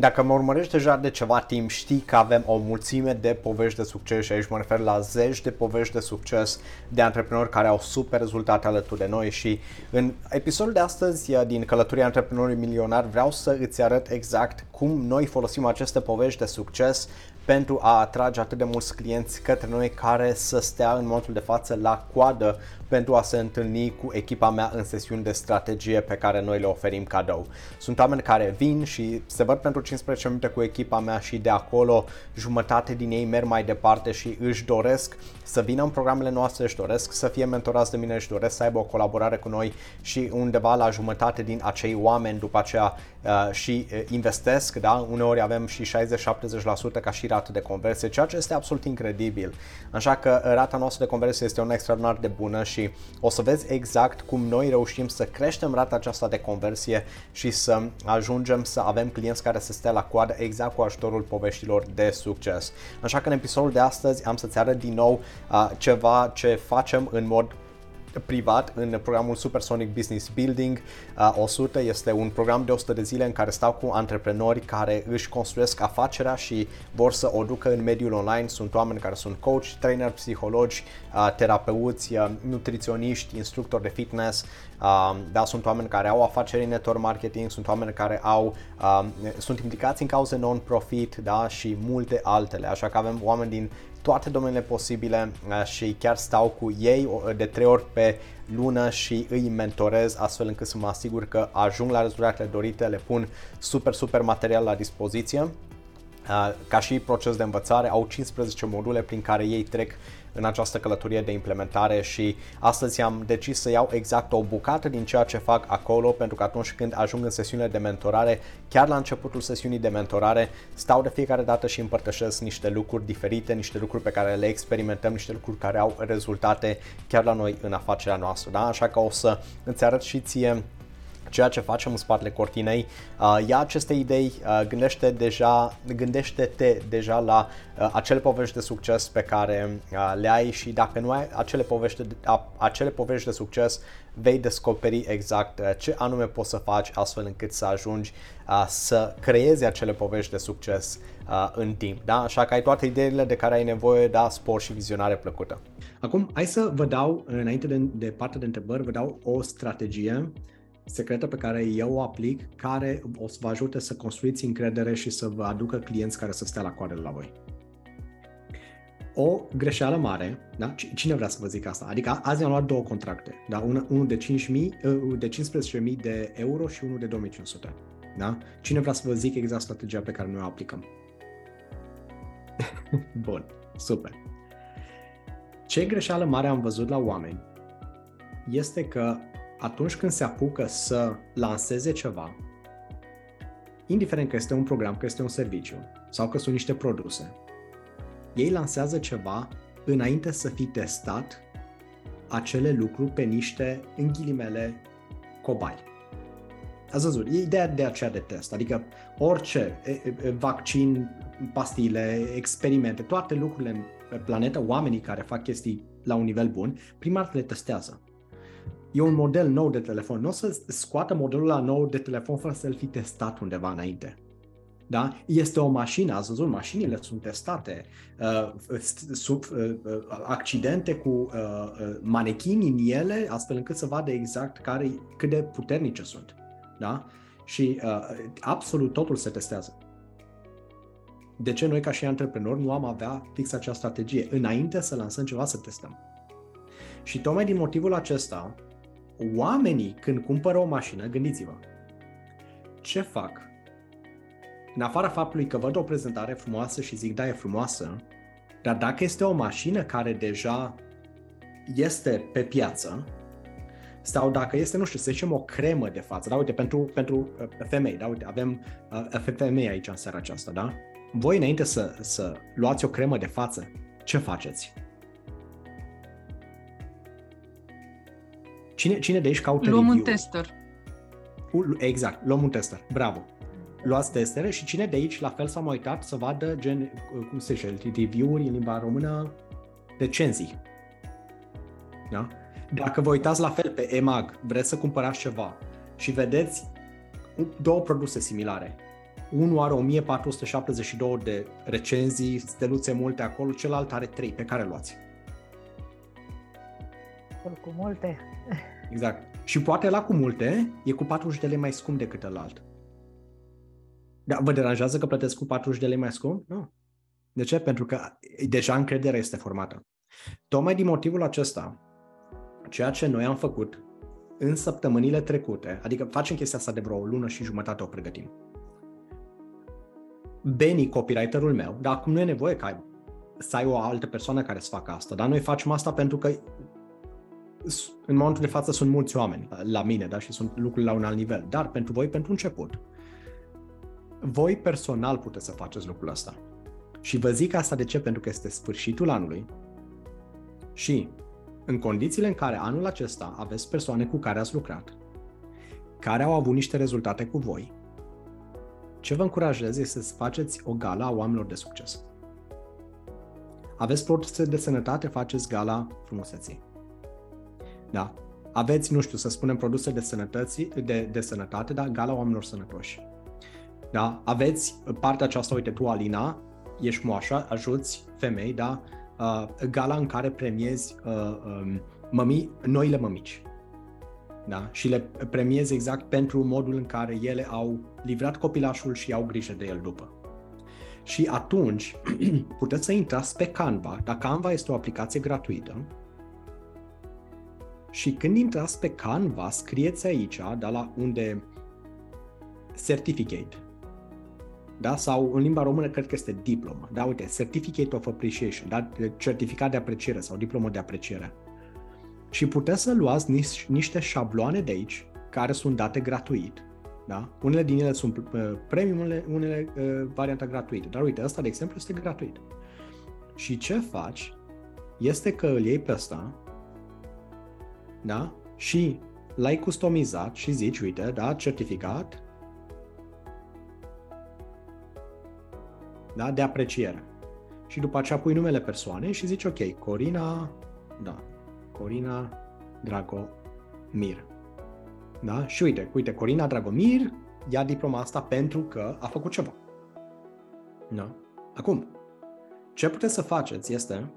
Dacă mă urmărești deja de ceva timp, știi că avem o mulțime de povești de succes și aici mă refer la zeci de povești de succes de antreprenori care au super rezultate alături de noi și în episodul de astăzi din Călătoria Antreprenorului Milionar vreau să îți arăt exact cum noi folosim aceste povești de succes pentru a atrage atât de mulți clienți către noi care să stea în momentul de față la coadă pentru a se întâlni cu echipa mea în sesiuni de strategie pe care noi le oferim cadou. Sunt oameni care vin și se văd pentru 15 minute cu echipa mea și de acolo jumătate din ei merg mai departe și își doresc să vină în programele noastre, își doresc să fie mentorați de mine, își doresc să aibă o colaborare cu noi și undeva la jumătate din acei oameni după aceea uh, și uh, investesc, da? uneori avem și 60-70% ca și rată de conversie, ceea ce este absolut incredibil. Așa că rata noastră de conversie este una extraordinar de bună și și o să vezi exact cum noi reușim să creștem rata aceasta de conversie și să ajungem să avem clienți care să stea la coadă exact cu ajutorul poveștilor de succes. Așa că în episodul de astăzi am să-ți arăt din nou uh, ceva ce facem în mod privat în programul Supersonic Business Building 100. Este un program de 100 de zile în care stau cu antreprenori care își construiesc afacerea și vor să o ducă în mediul online. Sunt oameni care sunt coach, trainer, psihologi, terapeuți, nutriționiști, instructori de fitness, da, sunt oameni care au afaceri în network marketing, sunt oameni care au, sunt implicați în cauze non-profit da, și multe altele. Așa că avem oameni din toate domeniile posibile uh, și chiar stau cu ei de trei ori pe lună și îi mentorez astfel încât să mă asigur că ajung la rezultatele dorite, le pun super, super material la dispoziție. Uh, ca și proces de învățare, au 15 module prin care ei trec în această călătorie de implementare și astăzi am decis să iau exact o bucată din ceea ce fac acolo pentru că atunci când ajung în sesiunile de mentorare, chiar la începutul sesiunii de mentorare, stau de fiecare dată și împărtășesc niște lucruri diferite, niște lucruri pe care le experimentăm, niște lucruri care au rezultate chiar la noi în afacerea noastră. Da? Așa că o să îți arăt și ție ceea ce facem în spatele cortinei, uh, ia aceste idei, uh, gândește deja, gândește-te deja la uh, acele povești de succes pe care uh, le ai și dacă nu ai acele povești, de, uh, acele povești de succes, vei descoperi exact uh, ce anume poți să faci astfel încât să ajungi uh, să creezi acele povești de succes uh, în timp. Da? Așa că ai toate ideile de care ai nevoie, da, spor și vizionare plăcută. Acum, hai să vă dau, înainte de, de partea de întrebări, vă dau o strategie secretă pe care eu o aplic, care o să vă ajute să construiți încredere și să vă aducă clienți care să stea la coadă la voi. O greșeală mare, da? cine vrea să vă zic asta? Adică azi am luat două contracte, da? unul de, 5.000, uh, de 15.000 de euro și unul de 2.500. Da? Cine vrea să vă zic exact strategia pe care noi o aplicăm? Bun, super. Ce greșeală mare am văzut la oameni este că atunci când se apucă să lanseze ceva, indiferent că este un program, că este un serviciu sau că sunt niște produse, ei lansează ceva înainte să fi testat acele lucruri pe niște, în ghilimele, cobai. Ați văzut, e ideea de aceea de test, adică orice, vaccin, pastile, experimente, toate lucrurile pe planetă, oamenii care fac chestii la un nivel bun, prima dată le testează e un model nou de telefon. Nu o să scoată modelul la nou de telefon fără să-l fi testat undeva înainte. Da? Este o mașină, ați văzut, mașinile sunt testate, uh, sub, uh, uh, accidente cu uh, uh, manechini în ele, astfel încât să vadă exact care, cât de puternice sunt. Da? Și uh, absolut totul se testează. De ce noi ca și antreprenori nu am avea fix acea strategie? Înainte să lansăm ceva, să testăm. Și tocmai din motivul acesta, oamenii când cumpără o mașină, gândiți-vă, ce fac? În afara faptului că văd o prezentare frumoasă și zic, da, e frumoasă, dar dacă este o mașină care deja este pe piață, sau dacă este, nu știu, să zicem o cremă de față, da, uite, pentru, pentru uh, femei, da, uite, avem uh, femei aici în seara aceasta, da? Voi înainte să, să luați o cremă de față, ce faceți? Cine, cine de aici caută Luăm review? un tester. Exact, luăm un tester. Bravo. Luați testere și cine de aici la fel s-a mai uitat să vadă gen, cum se zice, review-uri în limba română, recenzii. Da? Dacă vă uitați la fel pe EMAG, vreți să cumpărați ceva și vedeți două produse similare, unul are 1472 de recenzii, steluțe multe acolo, celălalt are 3. Pe care luați? Cu multe. Exact. Și poate la cu multe e cu 40 de lei mai scump decât ălalt. Da, vă deranjează că plătesc cu 40 de lei mai scump? Nu. De ce? Pentru că deja încrederea este formată. Tocmai din motivul acesta, ceea ce noi am făcut în săptămânile trecute, adică facem chestia asta de vreo o lună și jumătate o pregătim. Benny, copywriterul meu, dar acum nu e nevoie ca ai, să ai o altă persoană care să facă asta, dar noi facem asta pentru că în momentul de față sunt mulți oameni la mine da? și sunt lucrurile la un alt nivel, dar pentru voi, pentru început, voi personal puteți să faceți lucrul ăsta. Și vă zic asta de ce? Pentru că este sfârșitul anului și în condițiile în care anul acesta aveți persoane cu care ați lucrat, care au avut niște rezultate cu voi, ce vă încurajez este să faceți o gala a oamenilor de succes. Aveți produse de sănătate, faceți gala frumuseții. Da? Aveți, nu știu, să spunem produse de, sănătăți, de, de sănătate, da? Gala oamenilor sănătoși. Da? Aveți partea aceasta, uite, tu, Alina, ești moașă, ajuți femei, da? Uh, gala în care premiezi uh, um, mămi, noile mămici. Da? Și le premiezi exact pentru modul în care ele au livrat copilașul și au grijă de el după. Și atunci puteți să intrați pe Canva, dar Canva este o aplicație gratuită, și când intrați pe Canva, scrieți aici, de la unde certificate, da? sau în limba română cred că este diplomă, da? uite, Certificate of Appreciation, da? certificat de apreciere sau diplomă de apreciere. Și puteți să luați niște șabloane de aici, care sunt date gratuit, da? Unele din ele sunt uh, premium, unele, unele uh, varianta gratuită. Dar uite, ăsta, de exemplu, este gratuit. Și ce faci este că îl iei pe ăsta, da? Și l-ai customizat și zici, uite, da, certificat, da, de apreciere. Și după aceea pui numele persoanei și zici, ok, Corina, da, Corina Dragomir. Da? Și uite, uite, Corina Dragomir ia diploma asta pentru că a făcut ceva. Da? Acum, ce puteți să faceți este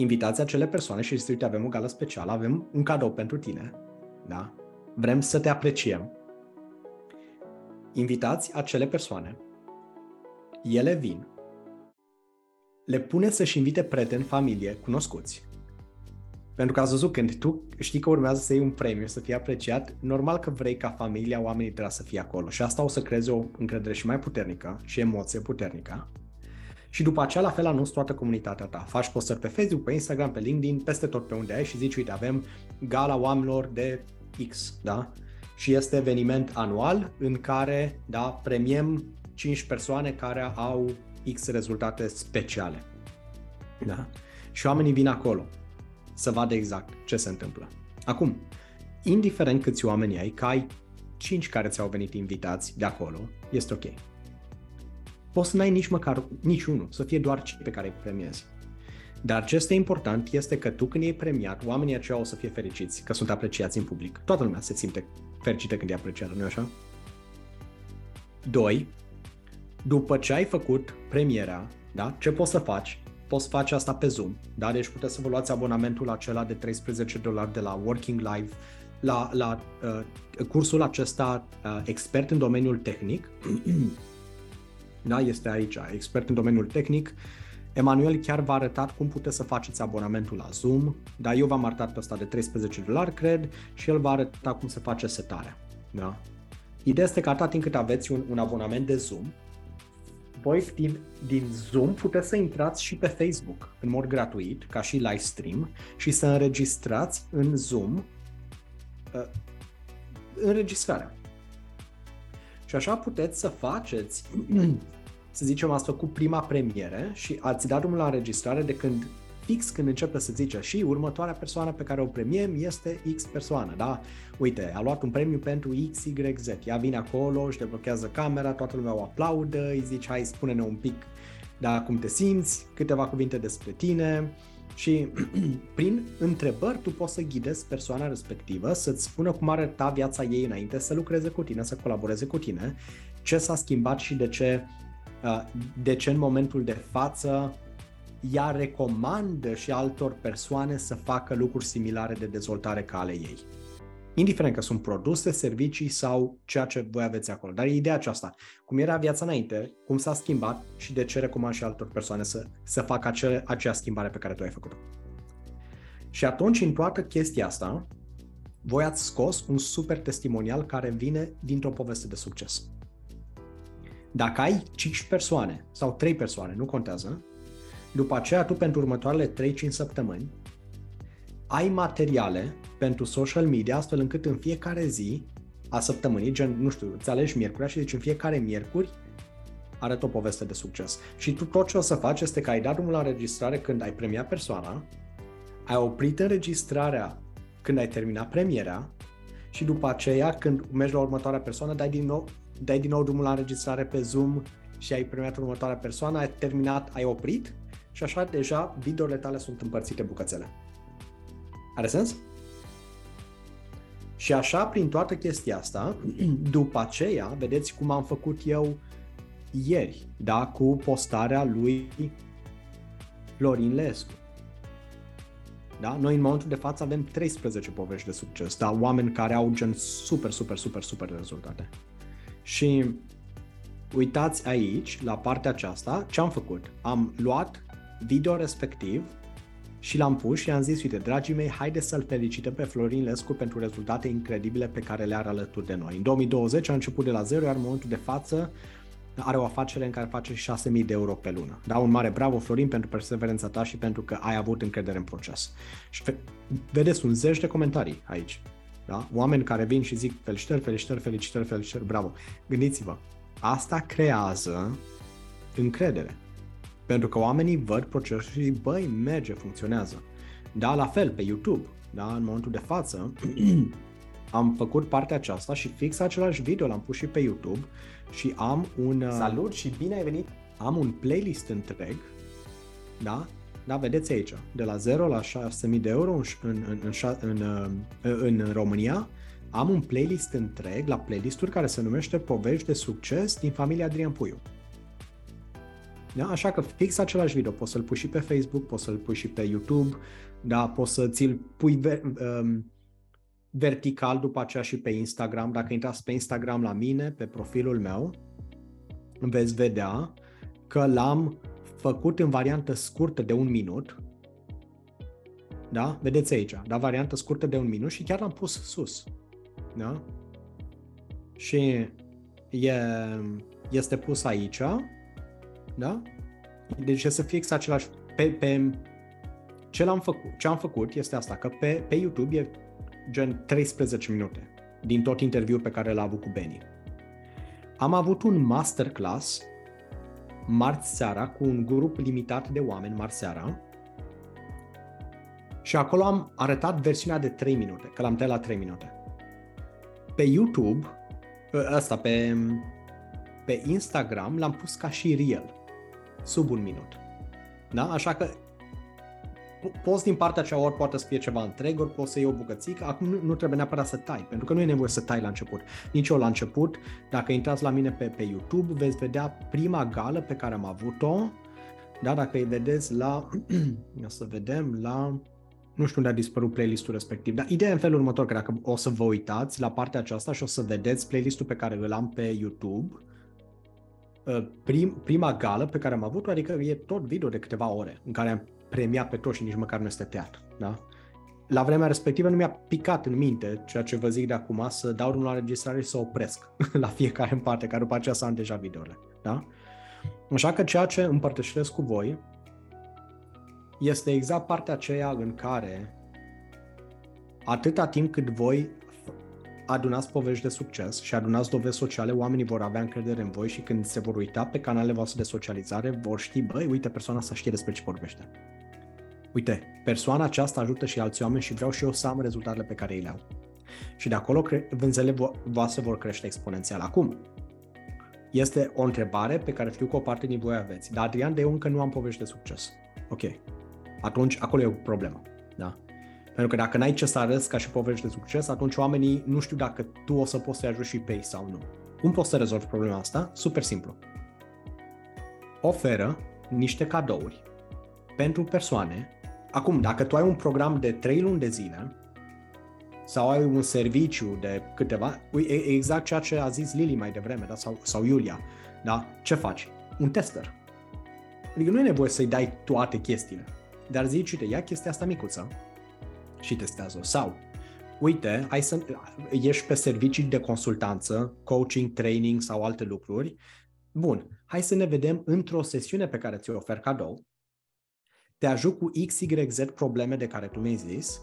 invitați acele persoane și ziceți, uite, avem o gală specială, avem un cadou pentru tine, da? Vrem să te apreciem. Invitați acele persoane ele vin, le pune să-și invite prieteni, familie, cunoscuți. Pentru că ați văzut, când tu știi că urmează să iei un premiu, să fie apreciat, normal că vrei ca familia, oamenii trebuie să fie acolo. Și asta o să creeze o încredere și mai puternică și emoție puternică. Și după aceea, la fel, anunți toată comunitatea ta. Faci postări pe Facebook, pe Instagram, pe LinkedIn, peste tot pe unde ai și zici, uite, avem gala oamenilor de X, da? Și este eveniment anual în care, da, premiem 5 persoane care au X rezultate speciale. Da? Și oamenii vin acolo să vadă exact ce se întâmplă. Acum, indiferent câți oameni ai, că ai 5 care ți-au venit invitați de acolo, este ok. Poți să n-ai nici măcar niciunul, să fie doar cei pe care îi premiezi. Dar ce este important este că tu când e premiat, oamenii aceia o să fie fericiți, că sunt apreciați în public. Toată lumea se simte fericită când e apreciată, nu așa? Doi, după ce ai făcut premiera, da? ce poți să faci? Poți face asta pe Zoom, da? deci puteți să vă luați abonamentul acela de 13 dolari de la Working Live la, la uh, cursul acesta uh, expert în domeniul tehnic. da, este aici, expert în domeniul tehnic. Emanuel chiar v-a arătat cum puteți să faceți abonamentul la Zoom, dar eu v-am arătat pe asta de 13 dolari, cred, și el va arăta cum se face setarea. Da? Ideea este că atât timp cât aveți un, un abonament de Zoom, voi din, din Zoom puteți să intrați și pe Facebook în mod gratuit, ca și live stream, și să înregistrați în Zoom uh, înregistrarea. Și așa puteți să faceți, să zicem, ați făcut prima premiere și ați dat drumul la înregistrare de când fix când începe să zice și următoarea persoană pe care o premiem este X persoană, da? Uite, a luat un premiu pentru XYZ, ea vine acolo, își deblochează camera, toată lumea o aplaudă, îi zici, hai, spune-ne un pic, da, cum te simți, câteva cuvinte despre tine, și prin întrebări tu poți să ghidezi persoana respectivă să-ți spună cum arăta viața ei înainte să lucreze cu tine, să colaboreze cu tine, ce s-a schimbat și de ce, uh, de ce în momentul de față ea recomandă și altor persoane să facă lucruri similare de dezvoltare ca ale ei. Indiferent că sunt produse, servicii sau ceea ce voi aveți acolo. Dar e ideea aceasta. Cum era viața înainte, cum s-a schimbat și de ce recomand și altor persoane să, să facă acea, acea schimbare pe care tu ai făcut-o. Și atunci, în toată chestia asta, voi ați scos un super testimonial care vine dintr-o poveste de succes. Dacă ai 5 persoane sau 3 persoane, nu contează, după aceea tu pentru următoarele 3-5 săptămâni ai materiale pentru social media astfel încât în fiecare zi a săptămânii, gen, nu știu, îți alegi miercuri și zici în fiecare miercuri arăt o poveste de succes. Și tu tot ce o să faci este că ai dat drumul la înregistrare când ai premiat persoana, ai oprit înregistrarea când ai terminat premiera și după aceea, când mergi la următoarea persoană, dai din nou, dai din nou drumul la înregistrare pe Zoom și ai premiat următoarea persoană, ai terminat, ai oprit și așa deja videole tale sunt împărțite bucățele. Are sens? Și așa, prin toată chestia asta, după aceea, vedeți cum am făcut eu ieri, da, cu postarea lui Florin Lescu. Da? Noi în momentul de față avem 13 povești de succes, da? oameni care au gen super, super, super, super rezultate. Și uitați aici, la partea aceasta, ce am făcut. Am luat video respectiv și l-am pus și am zis, uite, dragii mei, haide să-l felicităm pe Florin Lescu pentru rezultate incredibile pe care le are alături de noi. În 2020 a început de la zero, iar în momentul de față are o afacere în care face 6.000 de euro pe lună. Da, un mare bravo, Florin, pentru perseverența ta și pentru că ai avut încredere în proces. Și vedeți, un zeci de comentarii aici. Da? Oameni care vin și zic felicitări, felicitări, felicitări, felicitări, bravo. Gândiți-vă, asta creează încredere. Pentru că oamenii văd procesul și zic, băi, merge, funcționează. Da, la fel, pe YouTube, da, în momentul de față, am făcut partea aceasta și fix același video l-am pus și pe YouTube și am un... Uh, Salut și bine ai venit! Am un playlist întreg, da? Da, vedeți aici, de la 0 la 6.000 de euro în, în, în, în, în, uh, în România, am un playlist întreg la playlisturi care se numește Povești de succes din familia Adrian Puiu. Da? Așa că fix același video, poți să-l pui și pe Facebook, poți să-l pui și pe YouTube, da? poți să ți-l pui ver, um, vertical după aceea și pe Instagram. Dacă intrați pe Instagram la mine, pe profilul meu, veți vedea că l-am făcut în variantă scurtă de un minut. Da? Vedeți aici, da? Variantă scurtă de un minut și chiar l-am pus sus. Da? Și e, este pus aici da? Deci să fie exact același pe, pe ce l-am făcut, ce am făcut este asta, că pe, pe YouTube e gen 13 minute din tot interviul pe care l-a avut cu Benny. Am avut un masterclass marți seara cu un grup limitat de oameni marți seara și acolo am arătat versiunea de 3 minute, că l-am tăiat la 3 minute. Pe YouTube, ăsta, pe, pe Instagram l-am pus ca și reel sub un minut. Da? Așa că poți din partea cea ori poate să fie ceva întreg, ori poți să iei o bucățică. Acum nu, nu trebuie neapărat să tai, pentru că nu e nevoie să tai la început. Nici eu la început, dacă intrați la mine pe, pe YouTube, veți vedea prima gală pe care am avut-o, da, dacă îi vedeți la, să vedem, la, nu știu unde a dispărut playlistul respectiv, dar ideea e în felul următor, că dacă o să vă uitați la partea aceasta și o să vedeți playlistul pe care îl am pe YouTube, Uh, prim, prima gală pe care am avut-o, adică e tot video de câteva ore, în care am premiat pe toți și nici măcar nu este teatru. Da? La vremea respectivă nu mi-a picat în minte ceea ce vă zic de acum, să dau drumul la înregistrare și să opresc la fiecare în parte, care după aceea să am deja videole. Da? Așa că ceea ce împărtășesc cu voi este exact partea aceea în care atâta timp cât voi adunați povești de succes și adunați dovezi sociale, oamenii vor avea încredere în voi și când se vor uita pe canalele voastre de socializare, vor ști, băi, uite, persoana asta știe despre ce vorbește. Uite, persoana aceasta ajută și alți oameni și vreau și eu să am rezultatele pe care îi le au. Și de acolo cre- vânzele voastre vor crește exponențial. Acum, este o întrebare pe care știu că o parte din voi aveți. Dar Adrian, de eu încă nu am povești de succes. Ok. Atunci, acolo e o problemă. Da? Pentru că dacă n-ai ce să arăți ca și povești de succes, atunci oamenii nu știu dacă tu o să poți să-i ajuți și pe ei sau nu. Cum poți să rezolvi problema asta? Super simplu. Oferă niște cadouri pentru persoane. Acum, dacă tu ai un program de 3 luni de zile sau ai un serviciu de câteva, e exact ceea ce a zis Lili mai devreme, da? sau, sau Iulia, da? ce faci? Un tester. Adică nu e nevoie să-i dai toate chestiile, dar zici, uite, ia chestia asta micuță și testează-o. Sau, uite, hai să ești pe servicii de consultanță, coaching, training sau alte lucruri. Bun, hai să ne vedem într-o sesiune pe care ți-o ofer cadou. Te ajut cu XYZ probleme de care tu mi-ai zis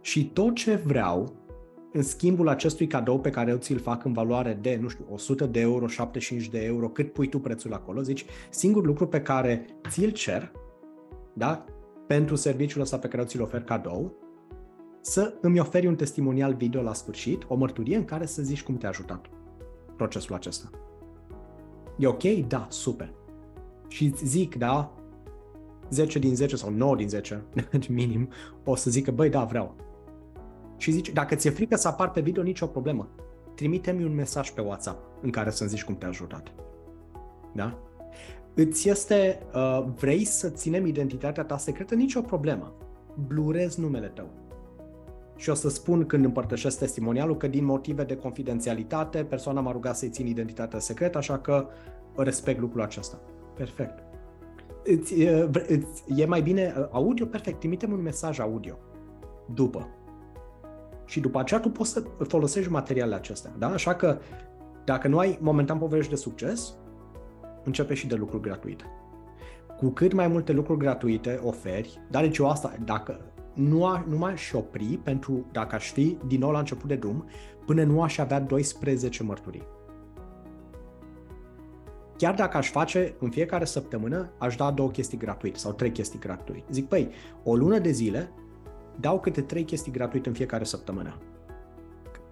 și tot ce vreau în schimbul acestui cadou pe care eu ți-l fac în valoare de, nu știu, 100 de euro, 75 de euro, cât pui tu prețul acolo, zici, singurul lucru pe care ți-l cer, da, pentru serviciul ăsta pe care eu ți-l ofer cadou, să îmi oferi un testimonial video la sfârșit, o mărturie în care să zici cum te-a ajutat procesul acesta. E ok? Da, super. Și îți zic, da, 10 din 10 sau 9 din 10, minim, o să zică, băi, da, vreau. Și zici, dacă ți-e frică să apar pe video, nicio problemă. Trimite-mi un mesaj pe WhatsApp în care să-mi zici cum te-a ajutat. Da? Îți este, uh, vrei să ținem identitatea ta secretă, nicio problemă. Blurez numele tău și o să spun când împărtășesc testimonialul că din motive de confidențialitate persoana m-a rugat să-i țin identitatea secretă, așa că respect lucrul acesta. Perfect. Îți, îți, e mai bine audio? Perfect, trimitem un mesaj audio după. Și după aceea tu poți să folosești materialele acestea. Da? Așa că dacă nu ai momentan povești de succes, începe și de lucruri gratuite. Cu cât mai multe lucruri gratuite oferi, dar deci eu asta, dacă nu, a, nu m-aș opri pentru, dacă aș fi din nou la început de drum, până nu aș avea 12 mărturii. Chiar dacă aș face în fiecare săptămână, aș da două chestii gratuite sau trei chestii gratuite. Zic, păi, o lună de zile dau câte trei chestii gratuite în fiecare săptămână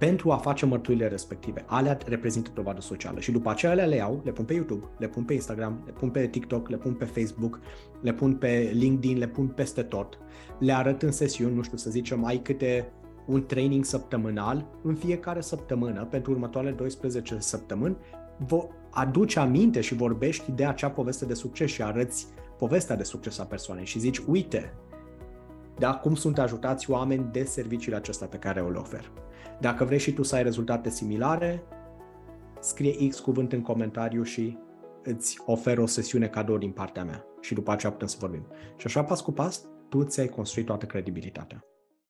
pentru a face mărturile respective. Alea reprezintă dovadă socială și după aceea le iau, le pun pe YouTube, le pun pe Instagram, le pun pe TikTok, le pun pe Facebook, le pun pe LinkedIn, le pun peste tot. Le arăt în sesiuni, nu știu, să zicem, ai câte un training săptămânal în fiecare săptămână pentru următoarele 12 săptămâni, vă aduci aminte și vorbești de acea poveste de succes și arăți povestea de succes a persoanei și zici, uite, da, cum sunt ajutați oameni de serviciile acestea pe care o le ofer. Dacă vrei și tu să ai rezultate similare, scrie X cuvânt în comentariu și îți ofer o sesiune cadou din partea mea și după aceea putem să vorbim. Și așa, pas cu pas, tu ți-ai construit toată credibilitatea.